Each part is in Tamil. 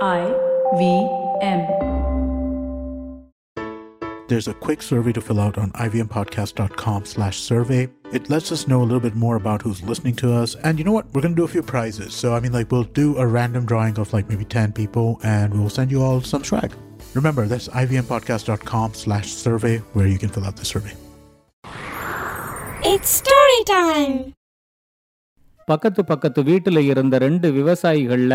I V M. There's a quick survey to fill out on ivmpodcast.com slash survey. It lets us know a little bit more about who's listening to us. And you know what? We're going to do a few prizes. So, I mean, like, we'll do a random drawing of like maybe 10 people and we'll send you all some swag. Remember, that's ivmpodcast.com slash survey where you can fill out the survey. It's story time. பக்கத்து பக்கத்து வீட்டுல இருந்த ரெண்டு விவசாயிகள்ல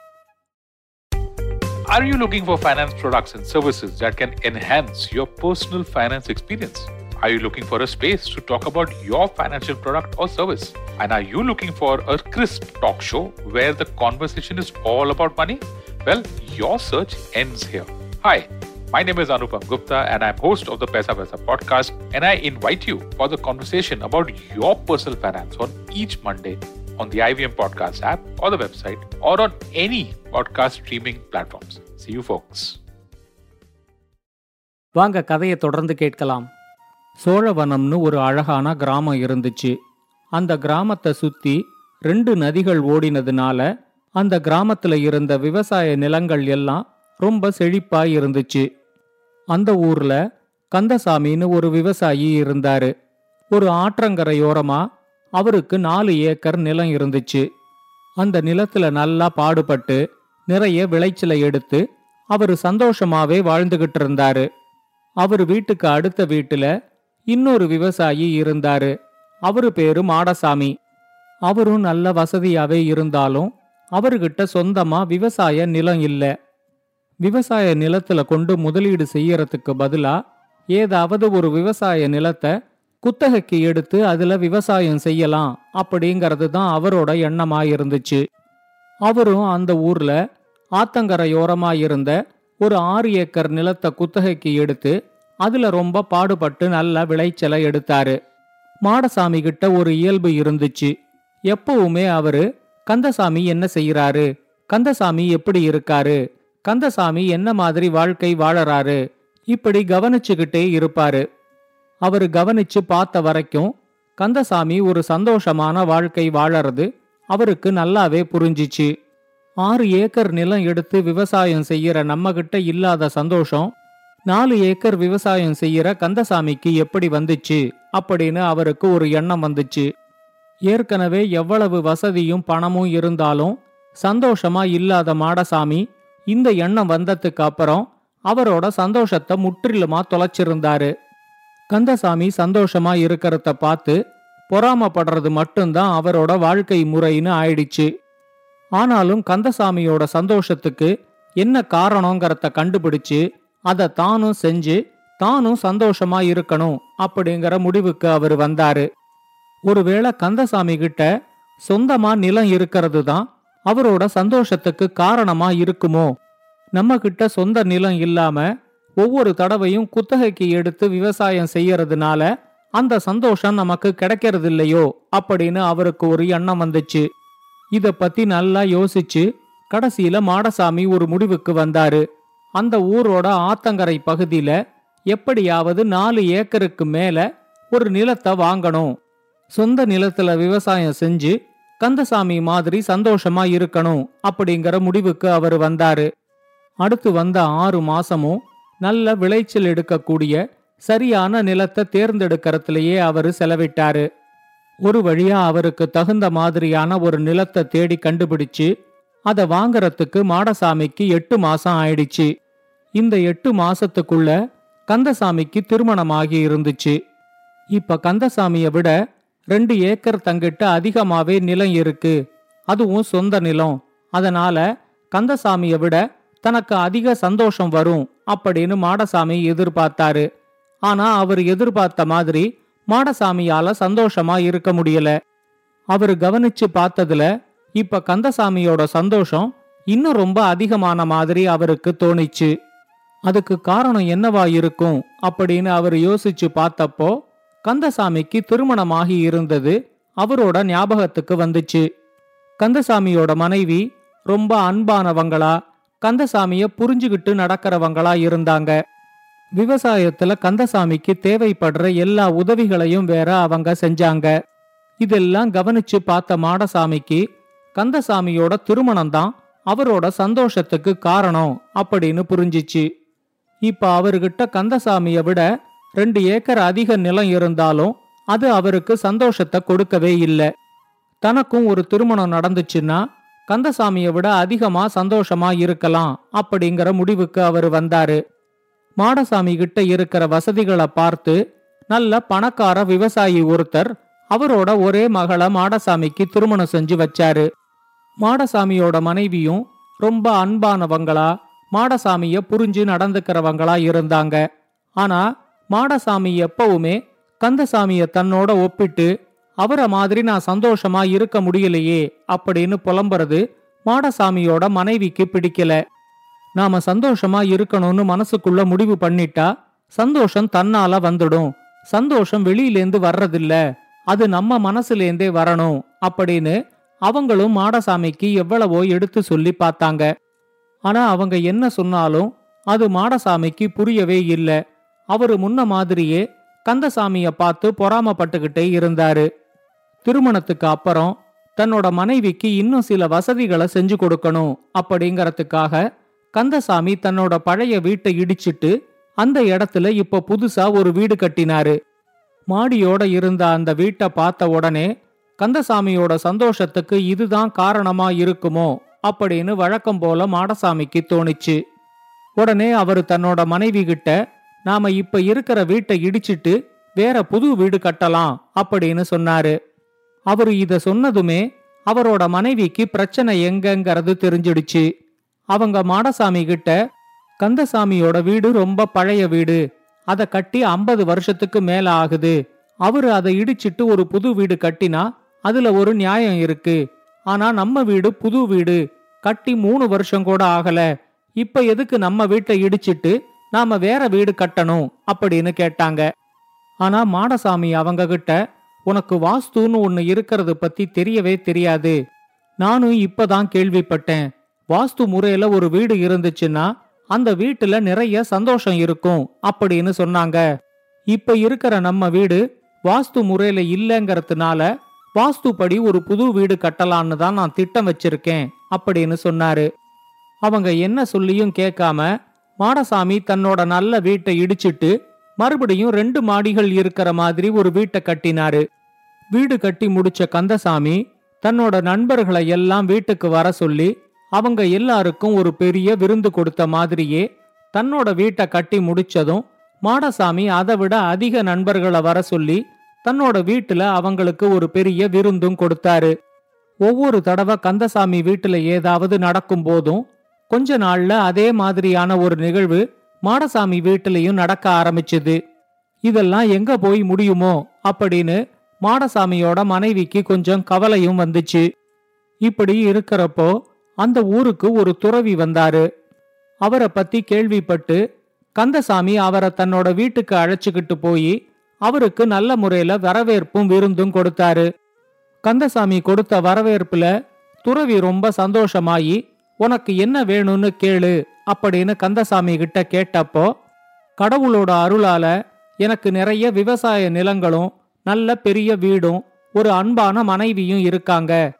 Are you looking for finance products and services that can enhance your personal finance experience? Are you looking for a space to talk about your financial product or service? And are you looking for a crisp talk show where the conversation is all about money? Well, your search ends here. Hi, my name is Anupam Gupta and I'm host of the Pesa Pesa podcast and I invite you for the conversation about your personal finance on each Monday on the IVM Podcast app or the website or on any podcast streaming platforms. See you, folks. வாங்க கதையை தொடர்ந்து கேட்கலாம் சோழவனம்னு ஒரு அழகான கிராமம் இருந்துச்சு அந்த கிராமத்தை சுத்தி ரெண்டு நதிகள் ஓடினதுனால அந்த கிராமத்துல இருந்த விவசாய நிலங்கள் எல்லாம் ரொம்ப செழிப்பா இருந்துச்சு அந்த ஊர்ல கந்தசாமின்னு ஒரு விவசாயி இருந்தாரு ஒரு ஆற்றங்கரையோரமா அவருக்கு நாலு ஏக்கர் நிலம் இருந்துச்சு. அந்த நிலத்துல நல்லா பாடுபட்டு நிறைய விளைச்சலை எடுத்து அவரு சந்தோஷமாவே வாழ்ந்துகிட்டு இருந்தாரு. அவர் வீட்டுக்கு அடுத்த வீட்டுல இன்னொரு விவசாயி இருந்தாரு. அவரு பேரு மாடசாமி. அவரும் நல்ல வசதியாவே இருந்தாலும் அவர்கிட்ட சொந்தமா விவசாய நிலம் இல்ல. விவசாய நிலத்துல கொண்டு முதலீடு செய்யறதுக்கு பதிலா ஏதாவது ஒரு விவசாய நிலத்தை குத்தகைக்கு எடுத்து அதுல விவசாயம் செய்யலாம் அப்படிங்கிறது தான் அவரோட எண்ணமா இருந்துச்சு அவரும் அந்த ஊர்ல ஆத்தங்கரையோரமா இருந்த ஒரு ஆறு ஏக்கர் நிலத்தை குத்தகைக்கு எடுத்து அதுல ரொம்ப பாடுபட்டு நல்ல விளைச்சலை எடுத்தாரு. மாடசாமி கிட்ட ஒரு இயல்பு இருந்துச்சு. எப்பவுமே அவரு கந்தசாமி என்ன செய்யறாரு கந்தசாமி எப்படி இருக்காரு? கந்தசாமி என்ன மாதிரி வாழ்க்கை வாழறாரு? இப்படி கவனிச்சுக்கிட்டே இருப்பாரு. அவரு கவனிச்சு பார்த்த வரைக்கும் கந்தசாமி ஒரு சந்தோஷமான வாழ்க்கை வாழறது அவருக்கு நல்லாவே புரிஞ்சிச்சு. ஆறு ஏக்கர் நிலம் எடுத்து விவசாயம் செய்யற நம்மகிட்ட இல்லாத சந்தோஷம் நாலு ஏக்கர் விவசாயம் செய்யற கந்தசாமிக்கு எப்படி வந்துச்சு அப்படின்னு அவருக்கு ஒரு எண்ணம் வந்துச்சு. ஏற்கனவே எவ்வளவு வசதியும் பணமும் இருந்தாலும் சந்தோஷமா இல்லாத மாடசாமி இந்த எண்ணம் வந்ததுக்கு அப்புறம் அவரோட சந்தோஷத்தை முற்றிலுமா தொலைச்சிருந்தாரு. கந்தசாமி சந்தோஷமா இருக்கிறத பார்த்து பொறாமப்படுறது மட்டும்தான் அவரோட வாழ்க்கை முறைன்னு ஆயிடுச்சு. ஆனாலும் கந்தசாமியோட சந்தோஷத்துக்கு என்ன காரணங்கிறத கண்டுபிடிச்சு அதை தானும் செஞ்சு தானும் சந்தோஷமா இருக்கணும் அப்படிங்கிற முடிவுக்கு அவர் வந்தாரு. ஒருவேளை கந்தசாமி கிட்ட சொந்தமா நிலம் இருக்கிறது தான் அவரோட சந்தோஷத்துக்கு காரணமா இருக்குமோ? நம்ம கிட்ட சொந்த நிலம் இல்லாம ஒவ்வொரு தடவையும் குத்தகைக்கு எடுத்து விவசாயம் செய்யறதுனால அந்த சந்தோஷம் நமக்கு கிடைக்கிறது இல்லையோ அப்படின்னு அவருக்கு ஒரு எண்ணம் வந்துச்சு. இத பத்தி நல்லா யோசிச்சு கடைசியில மாடசாமி ஒரு முடிவுக்கு வந்தாரு. அந்த ஊரோட ஆத்தங்கரை பகுதியில எப்படியாவது நாலு ஏக்கருக்கு மேல ஒரு நிலத்தை வாங்கணும். சொந்த நிலத்துல விவசாயம் செஞ்சு கந்தசாமி மாதிரி சந்தோஷமா இருக்கணும் அப்படிங்கிற முடிவுக்கு அவர் வந்தாரு. அடுத்து வந்த ஆறு மாசமும் நல்ல விளைச்சல் எடுக்கக்கூடிய சரியான நிலத்தை தேர்ந்தெடுக்கிறதுலயே அவர் செலவிட்டாரு. ஒரு வழியா அவருக்கு தகுந்த மாதிரியான ஒரு நிலத்தை தேடி கண்டுபிடிச்சு அதை வாங்கறதுக்கு மாடசாமிக்கு எட்டு மாசம் ஆயிடுச்சு. இந்த எட்டு மாசத்துக்குள்ள கந்தசாமிக்கு திருமணமாகி இருந்துச்சு. இப்ப கந்தசாமிய விட ரெண்டு ஏக்கர் தங்கிட்ட அதிகமாவே நிலம் இருக்கு. அதுவும் சொந்த நிலம். அதனால கந்தசாமிய விட தனக்கு அதிக சந்தோஷம் வரும். அப்படின்னு மாடசாமி எதிர்பார்த்தாரு. ஆனா அவர் எதிர்பார்த்த மாதிரி மாடசாமியால சந்தோஷமா இருக்க முடியல. அவர் கவனிச்சு பார்த்ததுல இப்ப கந்தசாமியோட சந்தோஷம் இன்னும் ரொம்ப அதிகமான மாதிரி அவருக்கு தோணிச்சு. அதுக்கு காரணம் என்னவா இருக்கும் அப்படின்னு அவர் யோசிச்சு பார்த்தப்போ கந்தசாமிக்கு திருமணமாகி இருந்தது அவரோட ஞாபகத்துக்கு வந்துச்சு. கந்தசாமியோட மனைவி ரொம்ப அன்பானவங்களா கந்தசாமிய புரிஞ்சுகிட்டு நடக்கிறவங்களா இருந்தாங்க. விவசாயத்துல கந்தசாமிக்கு தேவைப்படுற எல்லா உதவிகளையும் வேற அவங்க செஞ்சாங்க. இதெல்லாம் கவனிச்சு பார்த்த மாடசாமிக்கு கந்தசாமியோட திருமணம் தான் அவரோட சந்தோஷத்துக்கு காரணம் அப்படின்னு புரிஞ்சிச்சு. இப்ப அவர்கிட்ட கந்தசாமிய விட ரெண்டு ஏக்கர் அதிக நிலம் இருந்தாலும் அது அவருக்கு சந்தோஷத்தை கொடுக்கவே இல்லை. தனக்கும் ஒரு திருமணம் நடந்துச்சுன்னா கந்தசாமியை விட அதிகமா சந்தோஷமா இருக்கலாம் அப்படிங்கிற முடிவுக்கு அவர் வந்தாரு. மாடசாமி கிட்ட இருக்கிற வசதிகளை பார்த்து நல்ல பணக்கார விவசாயி ஒருத்தர் அவரோட ஒரே மகளை மாடசாமிக்கு திருமணம் செஞ்சு வச்சாரு. மாடசாமியோட மனைவியும் ரொம்ப அன்பானவங்களா மாடசாமிய புரிஞ்சு நடந்துக்கிறவங்களா இருந்தாங்க. ஆனா மாடசாமி எப்பவுமே கந்தசாமிய தன்னோட ஒப்பிட்டு அவரை மாதிரி நான் சந்தோஷமா இருக்க முடியலையே அப்படின்னு புலம்புறது மாடசாமியோட மனைவிக்கு பிடிக்கல. நாம சந்தோஷமா இருக்கணும்னு மனசுக்குள்ள முடிவு பண்ணிட்டா சந்தோஷம் தன்னால வந்துடும். சந்தோஷம் வெளியிலேந்து வர்றதில்ல. அது நம்ம மனசுலேந்தே வரணும் அப்படின்னு அவங்களும் மாடசாமிக்கு எவ்வளவோ எடுத்து சொல்லி பார்த்தாங்க. ஆனா அவங்க என்ன சொன்னாலும் அது மாடசாமிக்கு புரியவே இல்லை. அவரு முன்ன மாதிரியே கந்தசாமிய பார்த்து பொறாமப்பட்டுக்கிட்டே இருந்தாரு. திருமணத்துக்கு அப்புறம் தன்னோட மனைவிக்கு இன்னும் சில வசதிகளை செஞ்சு கொடுக்கணும் அப்படிங்கறதுக்காக கந்தசாமி தன்னோட பழைய வீட்டை இடிச்சிட்டு அந்த இடத்துல இப்ப புதுசா ஒரு வீடு கட்டினாரு. மாடியோட இருந்த அந்த வீட்டை பார்த்த உடனே கந்தசாமியோட சந்தோஷத்துக்கு இதுதான் காரணமா இருக்குமோ அப்படின்னு வழக்கம் போல மாடசாமிக்கு தோணிச்சு. உடனே அவர் தன்னோட மனைவி கிட்ட நாம இப்ப இருக்கிற வீட்டை இடிச்சிட்டு வேற புது வீடு கட்டலாம் அப்படின்னு சொன்னாரு. அவரு இத சொன்னதுமே அவரோட மனைவிக்கு பிரச்சனை எங்கங்கிறது தெரிஞ்சிடுச்சு. அவங்க மாடசாமி கிட்ட கந்தசாமியோட வீடு ரொம்ப பழைய வீடு. அத கட்டி ஐம்பது வருஷத்துக்கு மேல ஆகுது. அவரு அதை இடிச்சிட்டு ஒரு புது வீடு கட்டினா அதுல ஒரு நியாயம் இருக்கு. ஆனா நம்ம வீடு புது வீடு. கட்டி மூணு வருஷம் கூட ஆகல. இப்ப எதுக்கு நம்ம வீட்டை இடிச்சிட்டு நாம வேற வீடு கட்டணும்? அப்படின்னு கேட்டாங்க. ஆனா மாடசாமி அவங்க கிட்ட உனக்கு வாஸ்துன்னு ஒன்னு இருக்கிறது பத்தி தெரியவே தெரியாது. நானும் இப்பதான் கேள்விப்பட்டேன். வாஸ்து முறையில ஒரு வீடு இருந்துச்சுன்னா அந்த வீட்டுல நிறைய சந்தோஷம் இருக்கும் அப்படின்னு சொன்னாங்க. இப்ப இருக்கிற நம்ம வீடு வாஸ்து முறையில இல்லைங்கிறதுனால வாஸ்துப்படி ஒரு புது வீடு கட்டலான்னு தான் நான் திட்டம் வச்சிருக்கேன் அப்படின்னு சொன்னாரு. அவங்க என்ன சொல்லியும் கேட்காம மாடசாமி தன்னோட நல்ல வீட்டை இடிச்சிட்டு மறுபடியும் ரெண்டு மாடிகள் இருக்கிற மாதிரி ஒரு வீட்டை கட்டினாரு. வீடு கட்டி முடிச்ச கந்தசாமி தன்னோட நண்பர்களை எல்லாம் வீட்டுக்கு வர சொல்லி அவங்க எல்லாருக்கும் ஒரு பெரிய விருந்து கொடுத்த மாதிரியே தன்னோட வீட்டை கட்டி முடிச்சதும் மாடசாமி அதை விட அதிக நண்பர்களை வர சொல்லி தன்னோட வீட்டுல அவங்களுக்கு ஒரு பெரிய விருந்தும் கொடுத்தாரு. ஒவ்வொரு தடவை கந்தசாமி வீட்டுல ஏதாவது நடக்கும் போதும் கொஞ்ச நாள்ல அதே மாதிரியான ஒரு நிகழ்வு மாடசாமி வீட்டிலையும் நடக்க ஆரம்பிச்சுது. இதெல்லாம் எங்க போய் முடியுமோ அப்படின்னு மாடசாமியோட மனைவிக்கு கொஞ்சம் கவலையும் வந்துச்சு. இப்படி இருக்கிறப்போ அந்த ஊருக்கு ஒரு துறவி வந்தாரு. அவரை பத்தி கேள்விப்பட்டு கந்தசாமி அவரை தன்னோட வீட்டுக்கு அழைச்சுக்கிட்டு போய் அவருக்கு நல்ல முறையில வரவேற்பும் விருந்தும் கொடுத்தாரு. கந்தசாமி கொடுத்த வரவேற்புல துறவி ரொம்ப சந்தோஷமாயி உனக்கு என்ன வேணும்னு கேளு அப்படின்னு கந்தசாமி கிட்ட கேட்டப்போ கடவுளோட அருளால எனக்கு நிறைய விவசாய நிலங்களும் நல்ல பெரிய வீடும் ஒரு அன்பான மனைவியும் இருக்காங்க.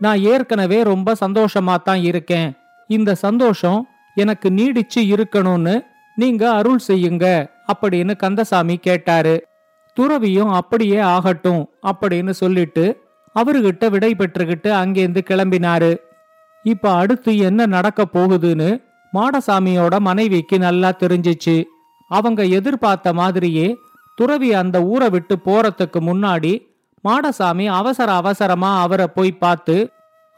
நான் ஏற்கனவே ரொம்ப சந்தோஷமா தான் இருக்கேன். இந்த சந்தோஷம் எனக்கு நீடிச்சு இருக்கணும்னு நீங்க அருள் செய்யுங்க அப்படின்னு கந்தசாமி கேட்டாரு. துறவியும் அப்படியே ஆகட்டும் அப்படின்னு சொல்லிட்டு அவர்கிட்ட விடை பெற்றுக்கிட்டு அங்கேருந்து கிளம்பினாரு. இப்ப அடுத்து என்ன நடக்க போகுதுன்னு மாடசாமியோட மனைவிக்கு நல்லா தெரிஞ்சிச்சு. அவங்க எதிர்பார்த்த மாதிரியே துறவி அந்த ஊரை விட்டு போறதுக்கு முன்னாடி மாடசாமி அவசர அவசரமா அவரை போய் பார்த்து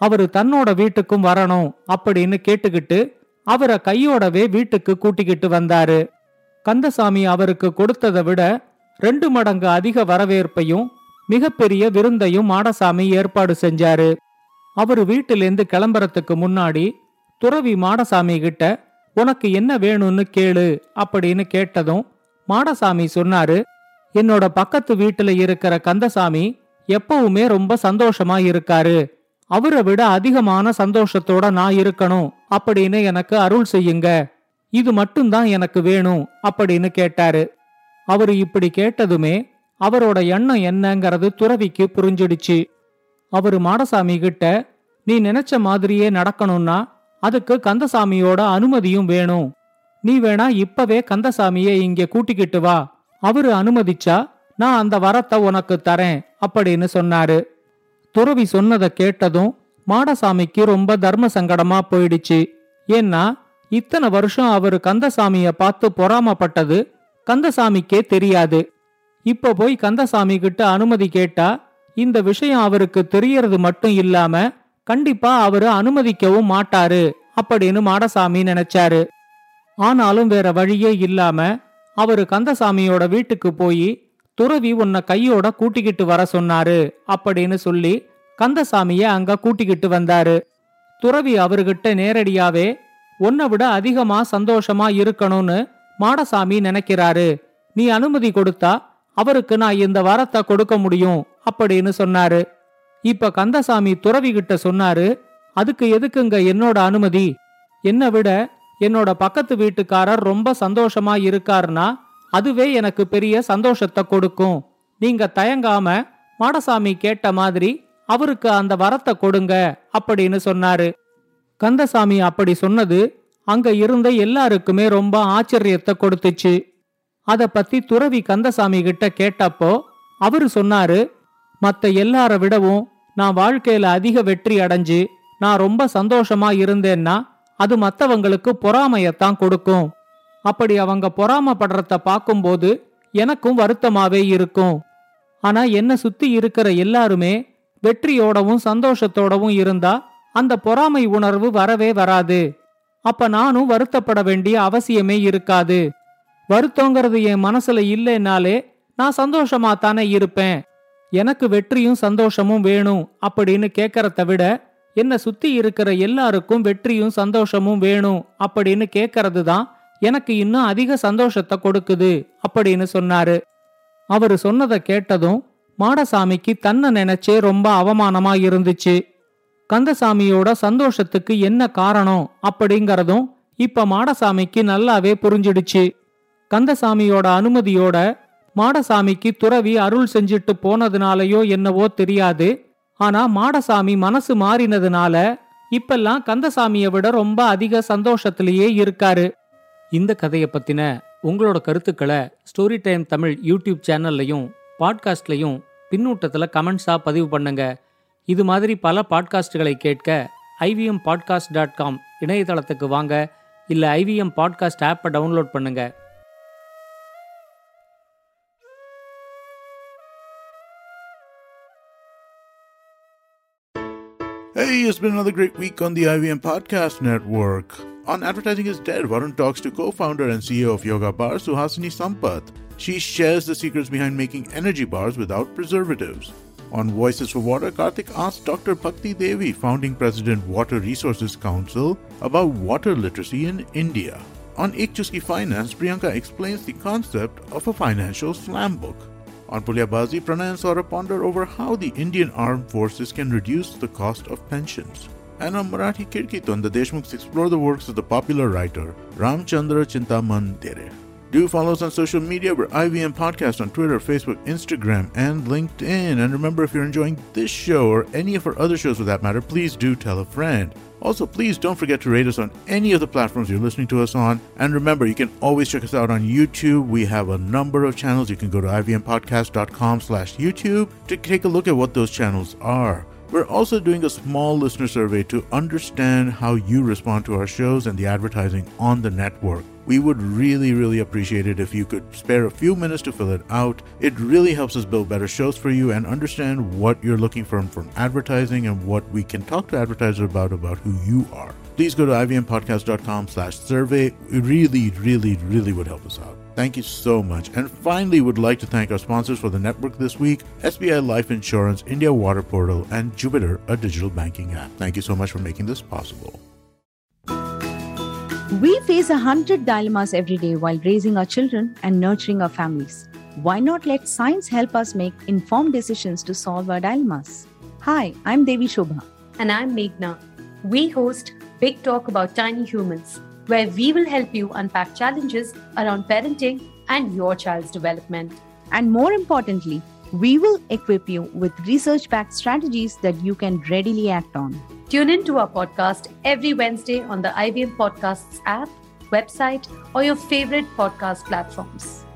அவரு தன்னோட வீட்டுக்கும் வரணும் அப்படின்னு கேட்டுக்கிட்டு அவரை கையோடவே வீட்டுக்கு கூட்டிக்கிட்டு வந்தாரு. கந்தசாமி அவருக்கு கொடுத்ததை விட ரெண்டு மடங்கு அதிக வரவேற்பையும் மிகப்பெரிய விருந்தையும் மாடசாமி ஏற்பாடு செஞ்சாரு. அவரு வீட்டிலேருந்து கிளம்புறதுக்கு முன்னாடி துறவி மாடசாமி கிட்ட உனக்கு என்ன வேணும்னு கேளு அப்படின்னு கேட்டதும் மாடசாமி சொன்னாரு என்னோட பக்கத்து வீட்டுல இருக்கிற கந்தசாமி எப்பவுமே ரொம்ப சந்தோஷமா இருக்காரு. அவரை விட அதிகமான சந்தோஷத்தோட நான் இருக்கணும் அப்படின்னு எனக்கு அருள் செய்யுங்க. இது மட்டும்தான் எனக்கு வேணும் அப்படின்னு கேட்டாரு. அவரு இப்படி கேட்டதுமே அவரோட எண்ணம் என்னங்கிறது துறவிக்கு புரிஞ்சிடுச்சு. அவரு மாடசாமி கிட்ட நீ நினைச்ச மாதிரியே நடக்கணும்னா அதுக்கு கந்தசாமியோட அனுமதியும் வேணும். நீ வேணா இப்பவே கந்தசாமியை இங்க கூட்டிக்கிட்டு வா. அவரு அனுமதிச்சா நான் அந்த வரத்தை உனக்கு தரேன் அப்படின்னு சொன்னாரு. துறவி சொன்னதை கேட்டதும் மாடசாமிக்கு ரொம்ப தர்ம சங்கடமா போயிடுச்சு. ஏன்னா இத்தனை வருஷம் அவரு கந்தசாமிய பார்த்து பொறாமப்பட்டது கந்தசாமிக்கே தெரியாது. இப்ப போய் கந்தசாமி கிட்ட அனுமதி கேட்டா இந்த விஷயம் அவருக்கு தெரியறது மட்டும் இல்லாம கண்டிப்பா அவரு அனுமதிக்கவும் மாட்டாரு அப்படின்னு மாடசாமி நினைச்சாரு. ஆனாலும் வேற வழியே இல்லாம அவரு கந்தசாமியோட வீட்டுக்கு போய் துறவி உன்னை கையோட கூட்டிக்கிட்டு வர சொன்னாரு அப்படின்னு சொல்லி கந்தசாமிய அங்க கூட்டிக்கிட்டு வந்தாரு. துறவி அவர்கிட்ட நேரடியாவே உன்னை விட அதிகமா சந்தோஷமா இருக்கணும்னு மாடசாமி நினைக்கிறாரு. நீ அனுமதி கொடுத்தா அவருக்கு நான் இந்த வாரத்தை கொடுக்க முடியும் அப்படின்னு சொன்னாரு. இப்ப கந்தசாமி துறவி கிட்ட சொன்னாரு அதுக்கு எதுக்குங்க என்னோட அனுமதி? என்னை விட என்னோட பக்கத்து வீட்டுக்காரர் ரொம்ப சந்தோஷமா இருக்காருன்னா அதுவே எனக்கு பெரிய சந்தோஷத்தை கொடுக்கும். நீங்க தயங்காம மாடசாமி கேட்ட மாதிரி அவருக்கு அந்த வரத்தை கொடுங்க அப்படின்னு சொன்னாரு. கந்தசாமி அப்படி சொன்னது அங்க இருந்த எல்லாருக்குமே ரொம்ப ஆச்சரியத்தை கொடுத்துச்சு. அத பத்தி துறவி கந்தசாமி கிட்ட கேட்டப்போ அவரு சொன்னாரு மத்த எல்லார விடவும் நான் வாழ்க்கையில அதிக வெற்றி அடைஞ்சு நான் ரொம்ப சந்தோஷமா இருந்தேன்னா அது மத்தவங்களுக்கு பொறாமையத்தான் கொடுக்கும். அப்படி அவங்க பொறாமப்படுறத பார்க்கும்போது எனக்கும் வருத்தமாவே இருக்கும். ஆனா என்ன சுத்தி இருக்கிற எல்லாருமே வெற்றியோடவும் சந்தோஷத்தோடவும் இருந்தா அந்த பொறாமை உணர்வு வரவே வராது. அப்ப நானும் வருத்தப்பட வேண்டிய அவசியமே இருக்காது. வருத்தங்கிறது என் மனசுல இல்லைனாலே நான் சந்தோஷமா தானே இருப்பேன். எனக்கு வெற்றியும் சந்தோஷமும் வேணும் அப்படின்னு கேக்கறத விட என்னை சுத்தி இருக்கிற எல்லாருக்கும் வெற்றியும் சந்தோஷமும் வேணும் அப்படின்னு கேக்கறது தான் எனக்கு இன்னும் அதிக சந்தோஷத்தை கொடுக்குது அப்படின்னு சொன்னாரு. அவரு சொன்னதை கேட்டதும் மாடசாமிக்கு தன்னை நினைச்சே ரொம்ப அவமானமா இருந்துச்சு. கந்தசாமியோட சந்தோஷத்துக்கு என்ன காரணம் அப்படிங்கறதும் இப்ப மாடசாமிக்கு நல்லாவே புரிஞ்சிடுச்சு. கந்தசாமியோட அனுமதியோட மாடசாமிக்கு துறவி அருள் செஞ்சுட்டு போனதுனாலயோ என்னவோ தெரியாது. ஆனா மாடசாமி மனசு மாறினதுனால இப்பெல்லாம் கந்தசாமிய விட ரொம்ப அதிக சந்தோஷத்திலேயே இருக்காரு. இந்த கதையை பத்தின உங்களோட கருத்துக்களை ஸ்டோரி டைம் தமிழ் யூடியூப் சேனல்லையும் பாட்காஸ்ட்லையும் பின்னூட்டத்தில் கமெண்ட்ஸா பதிவு பண்ணுங்க. இது மாதிரி பல பாட்காஸ்டுகளை கேட்க ஐவிஎம் பாட்காஸ்ட் டாட் காம் இணையதளத்துக்கு வாங்க. இல்லை ஐவிஎம் பாட்காஸ்ட் ஆப்பை டவுன்லோட் பண்ணுங்கள் it's been another great week on the IVM Podcast Network. On Advertising is Dead, Varun talks to co founder and CEO of Yoga Bar, Suhasini Sampath. She shares the secrets behind making energy bars without preservatives. On Voices for Water, Karthik asks Dr. Bhakti Devi, founding president Water Resources Council, about water literacy in India. On Ek Finance, Priyanka explains the concept of a financial slam book. On Pulyabazi, Pranay and Saurabh ponder over how the Indian armed forces can reduce the cost of pensions. And on Marathi Kirkiton, the Deshmukhs explore the works of the popular writer Ramchandra Chintaman Dere. Do follow us on social media. We're IVM Podcast on Twitter, Facebook, Instagram, and LinkedIn. And remember, if you're enjoying this show or any of our other shows for that matter, please do tell a friend. Also, please don't forget to rate us on any of the platforms you're listening to us on. And remember, you can always check us out on YouTube. We have a number of channels. You can go to ivmpodcast.com slash YouTube to take a look at what those channels are. We're also doing a small listener survey to understand how you respond to our shows and the advertising on the network. We would really, really appreciate it if you could spare a few minutes to fill it out. It really helps us build better shows for you and understand what you're looking for from advertising and what we can talk to advertisers about about who you are. Please go to ivmpodcast.com slash survey. It really, really, really would help us out. Thank you so much. And finally, would like to thank our sponsors for the network this week, SBI Life Insurance, India Water Portal, and Jupiter, a digital banking app. Thank you so much for making this possible. We face a hundred dilemmas every day while raising our children and nurturing our families. Why not let science help us make informed decisions to solve our dilemmas? Hi, I'm Devi Shobha. And I'm Meghna. We host Big Talk About Tiny Humans, where we will help you unpack challenges around parenting and your child's development. And more importantly, we will equip you with research backed strategies that you can readily act on. Tune in to our podcast every Wednesday on the IBM Podcasts app, website, or your favorite podcast platforms.